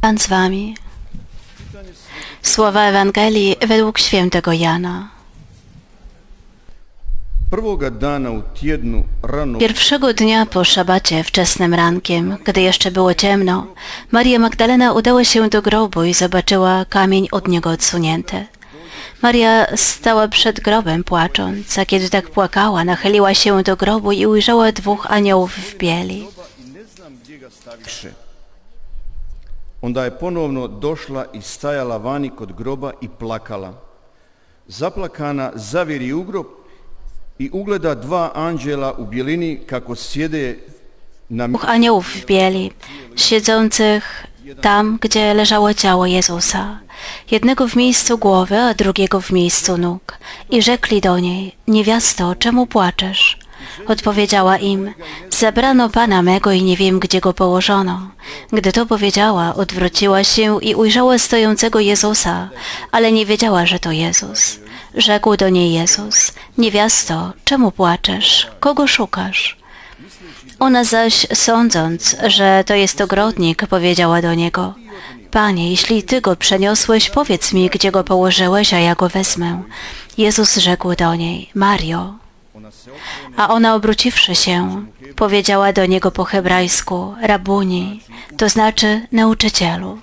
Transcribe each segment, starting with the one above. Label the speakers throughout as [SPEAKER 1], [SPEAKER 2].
[SPEAKER 1] Pan z wami. Słowa Ewangelii według świętego Jana. Pierwszego dnia po szabacie wczesnym rankiem, gdy jeszcze było ciemno, Maria Magdalena udała się do grobu i zobaczyła kamień od niego odsunięty. Maria stała przed grobem płacząc, a kiedy tak płakała, nachyliła się do grobu i ujrzała dwóch aniołów w bieli.
[SPEAKER 2] i ne znam gdje ga staviše. Onda je ponovno došla i stajala vani kod groba i plakala. Zaplakana zavjeri u grob i ugleda dva anđela u bjelini kako sjede na
[SPEAKER 1] Dwóch aniołów w bieli, siedzących tam, gdzie leżało ciało Jezusa, jednego w miejscu głowy, a drugiego w miejscu nóg. I rzekli do niej, niewiasto, czemu płaczesz? Odpowiedziała im, zabrano Pana mego i nie wiem, gdzie go położono. Gdy to powiedziała, odwróciła się i ujrzała stojącego Jezusa, ale nie wiedziała, że to Jezus. Rzekł do niej Jezus, niewiasto, czemu płaczesz? Kogo szukasz? Ona zaś, sądząc, że to jest ogrodnik, powiedziała do niego, Panie, jeśli Ty go przeniosłeś, powiedz mi, gdzie go położyłeś, a ja go wezmę. Jezus rzekł do niej, Mario. A ona obróciwszy się, powiedziała do niego po hebrajsku, Rabuni, to znaczy nauczycielu.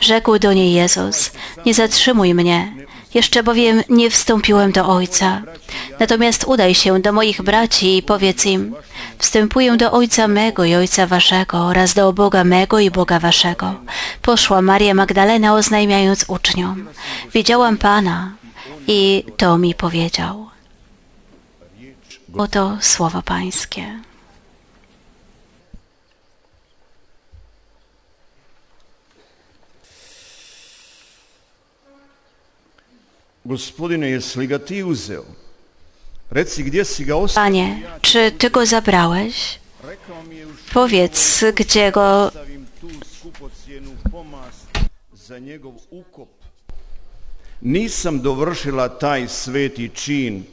[SPEAKER 1] Rzekł do niej Jezus, nie zatrzymuj mnie, jeszcze bowiem nie wstąpiłem do Ojca. Natomiast udaj się do moich braci i powiedz im, wstępuję do Ojca mego i Ojca waszego oraz do Boga mego i Boga waszego. Poszła Maria Magdalena oznajmiając uczniom, widziałam Pana i to mi powiedział. Oto słowa Pańskie.
[SPEAKER 2] Gospodine, jesi ga ti uzeo? Reci gdje si ga ostavio?
[SPEAKER 1] Panie, czy Ty go zabrałeś? Powiedz, gdzie go
[SPEAKER 2] za njegov ukop. Nisam dovršila taj sveti čin.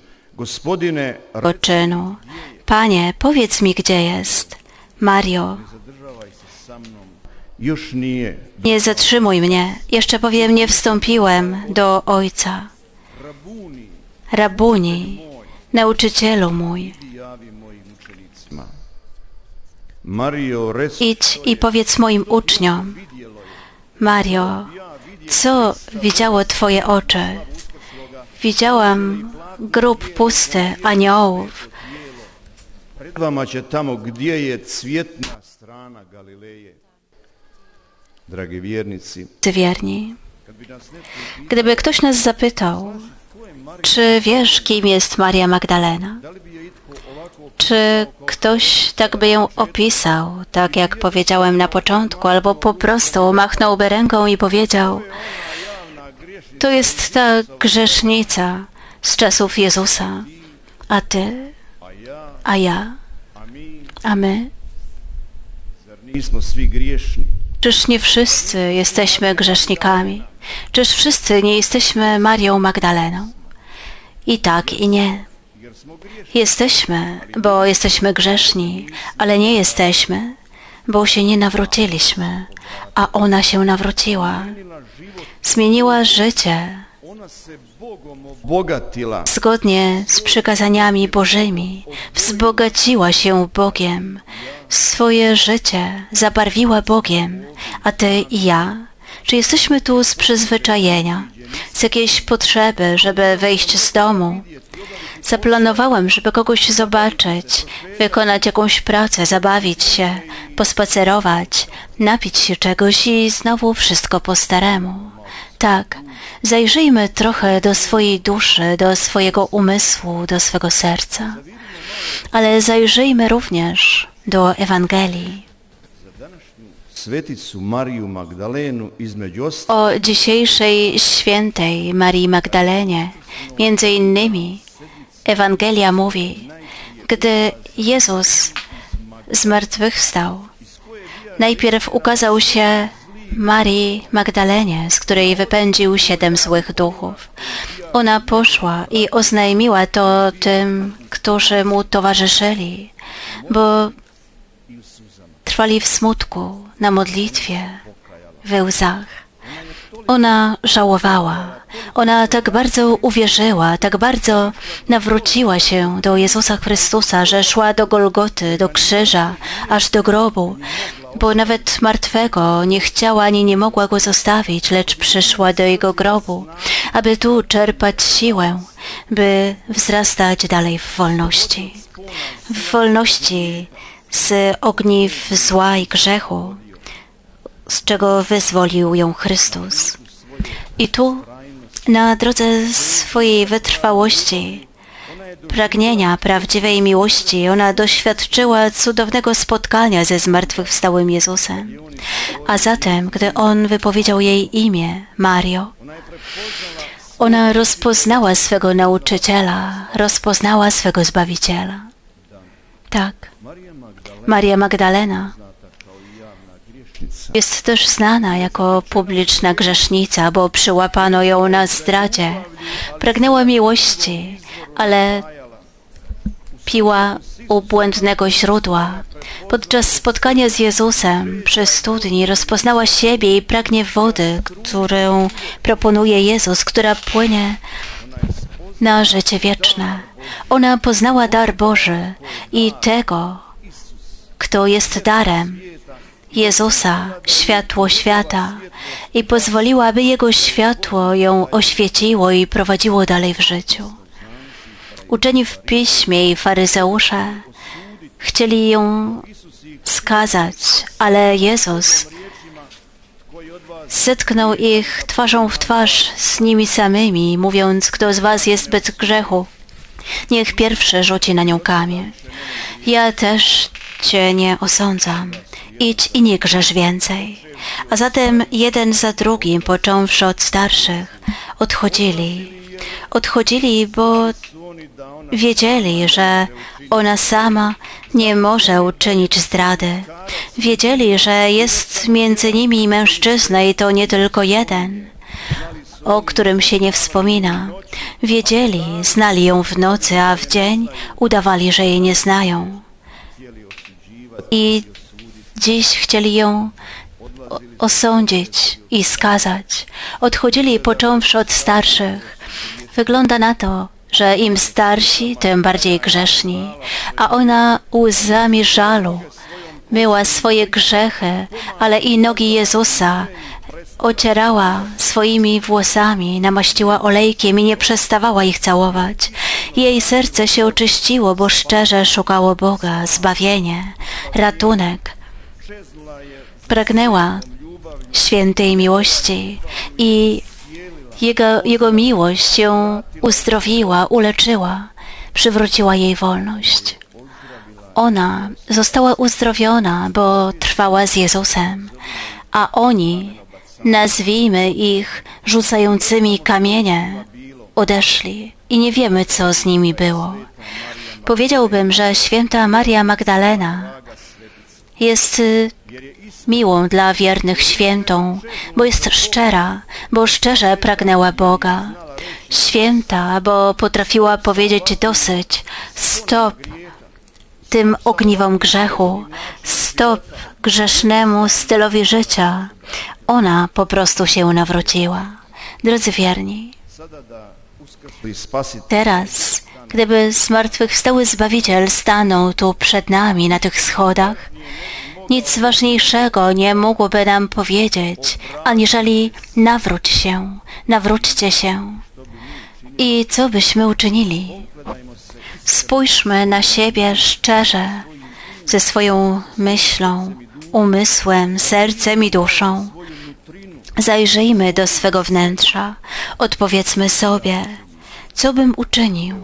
[SPEAKER 1] Czynu. Panie, powiedz mi, gdzie jest. Mario, nie zatrzymuj mnie, jeszcze bowiem nie wstąpiłem do Ojca.
[SPEAKER 2] Rabuni,
[SPEAKER 1] nauczycielu mój, idź i powiedz moim uczniom. Mario, co widziało Twoje oczy? Widziałam grób pusty aniołów.
[SPEAKER 2] pred vama će tamo gdje je cvjetna strana Galileje. Dragi vjernici,
[SPEAKER 1] Wierni. Gdyby ktoś nas zapytał, czy wiesz, kim jest Maria Magdalena? Czy ktoś tak by ją opisał, tak jak powiedziałem na początku, albo po prostu machnąłby ręką i powiedział, to jest ta grzesznica z czasów Jezusa, a ty,
[SPEAKER 2] a ja,
[SPEAKER 1] a my? Czyż nie wszyscy jesteśmy grzesznikami? Czyż wszyscy nie jesteśmy Marią Magdaleną? I tak, i nie. Jesteśmy, bo jesteśmy grzeszni, ale nie jesteśmy, bo się nie nawróciliśmy, a ona się nawróciła. Zmieniła życie. Zgodnie z przykazaniami Bożymi, wzbogaciła się Bogiem, swoje życie zabarwiła Bogiem, a ty i ja, czy jesteśmy tu z przyzwyczajenia, z jakiejś potrzeby, żeby wyjść z domu? Zaplanowałem, żeby kogoś zobaczyć, wykonać jakąś pracę, zabawić się, pospacerować, napić się czegoś i znowu wszystko po staremu. Tak, zajrzyjmy trochę do swojej duszy, do swojego umysłu, do swego serca. Ale zajrzyjmy również do Ewangelii.
[SPEAKER 2] Mariju Magdalenu između
[SPEAKER 1] O dzisiejszej świętej Marii Magdalenie, między innymi, Ewangelia mówi, gdy Jezus zmartwychwstał, najpierw ukazał się Marii Magdalenie, z której wypędził siedem złych duchów. Ona poszła i oznajmiła to tym, którzy mu towarzyszyli, bo trwali w smutku, na modlitwie, we łzach. Ona żałowała. Ona tak bardzo uwierzyła, tak bardzo nawróciła się do Jezusa Chrystusa, że szła do Golgoty, do krzyża, aż do grobu, bo nawet martwego nie chciała ani nie mogła go zostawić, lecz przyszła do jego grobu, aby tu czerpać siłę, by wzrastać dalej w wolności. W wolności z ogniw zła i grzechu, z czego wyzwolił ją Chrystus. I tu, na drodze swojej wytrwałości, pragnienia prawdziwej miłości, ona doświadczyła cudownego spotkania ze zmartwychwstałym Jezusem. A zatem, gdy On wypowiedział jej imię, Mario, ona rozpoznała swego nauczyciela, rozpoznała swego Zbawiciela. Maria Magdalena jest też znana jako publiczna grzesznica, bo przyłapano ją na zdradzie. Pragnęła miłości, ale piła u błędnego źródła. Podczas spotkania z Jezusem przy studni rozpoznała siebie i pragnie wody, którą proponuje Jezus, która płynie na życie wieczne. Ona poznała dar Boży i tego, kto jest darem, Jezusa, światło świata, i pozwoliła, aby Jego światło ją oświeciło i prowadziło dalej w życiu. Uczeni w piśmie i faryzeusze chcieli ją skazać, ale Jezus zetknął ich twarzą w twarz z nimi samymi, mówiąc, kto z was jest bez grzechu, niech pierwszy rzuci na nią kamień. Ja też cię nie osądzam. Idź i nie grzesz więcej. A zatem jeden za drugim, począwszy od starszych, odchodzili. Odchodzili, bo wiedzieli, że ona sama nie może uczynić zdrady. Wiedzieli, że jest między nimi mężczyzna i to nie tylko jeden, o którym się nie wspomina. Wiedzieli, znali ją w nocy, a w dzień udawali, że jej nie znają. I dziś chcieli ją osądzić i skazać. Odchodzili począwszy od starszych. Wygląda na to, że im starsi, tym bardziej grzeszni, a ona łzami żalu myła swoje grzechy, ale i nogi Jezusa ocierała swoimi włosami, namaściła olejkiem i nie przestawała ich całować. Jej serce się oczyściło, bo szczerze szukało Boga, zbawienie, ratunek. Pragnęła świętej miłości i jego, jego miłość ją uzdrowiła, uleczyła, przywróciła jej wolność. Ona została uzdrowiona, bo trwała z Jezusem, a oni, nazwijmy ich rzucającymi kamienie, odeszli i nie wiemy, co z nimi było. Powiedziałbym, że święta Maria Magdalena jest y, miłą dla wiernych świętą, bo jest szczera, bo szczerze pragnęła Boga. Święta, bo potrafiła powiedzieć dosyć, stop tym ogniwom grzechu, stop grzesznemu stylowi życia. Ona po prostu się nawróciła. Drodzy wierni, teraz, gdyby zmartwychwstały Zbawiciel stanął tu przed nami na tych schodach, nic ważniejszego nie mógłby nam powiedzieć, aniżeli nawróć się, nawróćcie się. I co byśmy uczynili? Spójrzmy na siebie szczerze, ze swoją myślą, umysłem, sercem i duszą. Zajrzyjmy do swego wnętrza, odpowiedzmy sobie, co bym uczynił.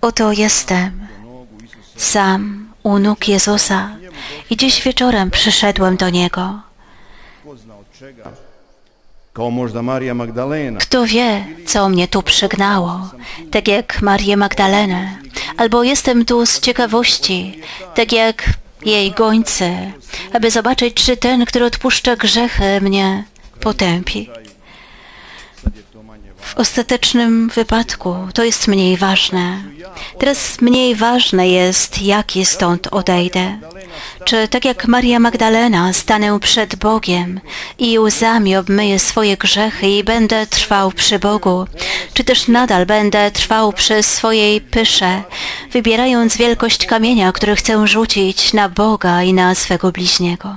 [SPEAKER 1] Oto jestem, sam u nóg Jezusa i dziś wieczorem przyszedłem do Niego. Kto wie, co mnie tu przygnało, tak jak Marię Magdalenę, albo jestem tu z ciekawości, tak jak jej gońcy, aby zobaczyć, czy ten, który odpuszcza grzechy, mnie potępi. W ostatecznym wypadku to jest mniej ważne. Teraz mniej ważne jest, jak stąd odejdę. Czy tak jak Maria Magdalena stanę przed Bogiem i łzami obmyję swoje grzechy i będę trwał przy Bogu, czy też nadal będę trwał przy swojej pysze, wybierając wielkość kamienia, który chcę rzucić na Boga i na swego bliźniego.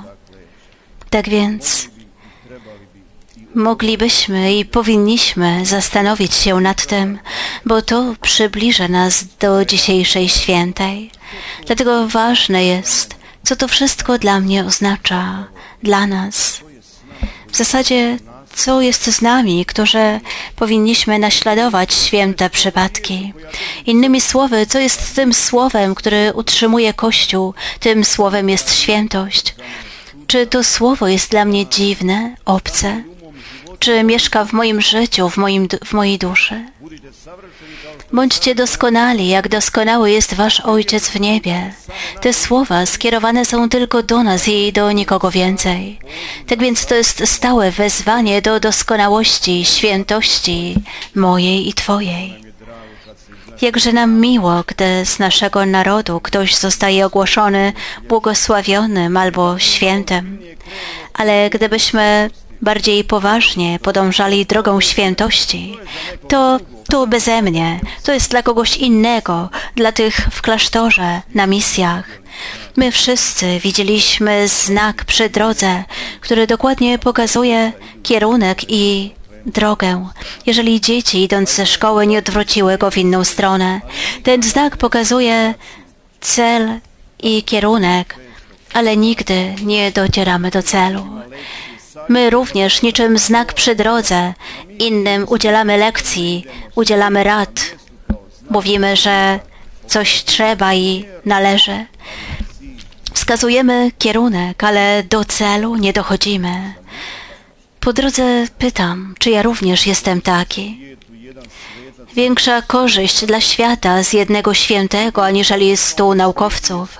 [SPEAKER 1] Tak więc moglibyśmy i powinniśmy zastanowić się nad tym, bo to przybliża nas do dzisiejszej świętej. Dlatego ważne jest, co to wszystko dla mnie oznacza, dla nas. W zasadzie, co jest z nami, którzy powinniśmy naśladować święte przypadki. Innymi słowy, co jest tym słowem, który utrzymuje Kościół, tym słowem jest świętość. Czy to słowo jest dla mnie dziwne, obce? Czy mieszka w moim życiu, w, moim, w mojej duszy? Bądźcie doskonali, jak doskonały jest Wasz Ojciec w niebie. Te słowa skierowane są tylko do nas i do nikogo więcej. Tak więc to jest stałe wezwanie do doskonałości, świętości mojej i Twojej. Jakże nam miło, gdy z naszego narodu ktoś zostaje ogłoszony błogosławionym albo świętym. Ale gdybyśmy bardziej poważnie podążali drogą świętości, to to beze mnie, to jest dla kogoś innego, dla tych w klasztorze, na misjach. My wszyscy widzieliśmy znak przy drodze, który dokładnie pokazuje kierunek i drogę, jeżeli dzieci idąc ze szkoły nie odwróciły go w inną stronę. Ten znak pokazuje cel i kierunek, ale nigdy nie docieramy do celu. My również, niczym znak przy drodze, innym udzielamy lekcji, udzielamy rad. Mówimy, że coś trzeba i należy. Wskazujemy kierunek, ale do celu nie dochodzimy. Po drodze pytam, czy ja również jestem taki. Większa korzyść dla świata z jednego świętego, aniżeli stu naukowców.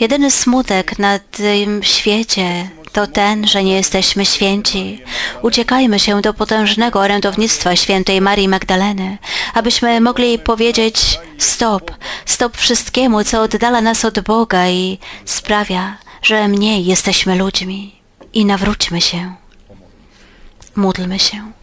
[SPEAKER 1] Jedyny smutek na tym świecie to ten, że nie jesteśmy święci. Uciekajmy się do potężnego orędownictwa świętej Marii Magdaleny, abyśmy mogli powiedzieć stop, stop wszystkiemu, co oddala nas od Boga i sprawia, że mniej jesteśmy ludźmi. I nawróćmy się. Módlmy się.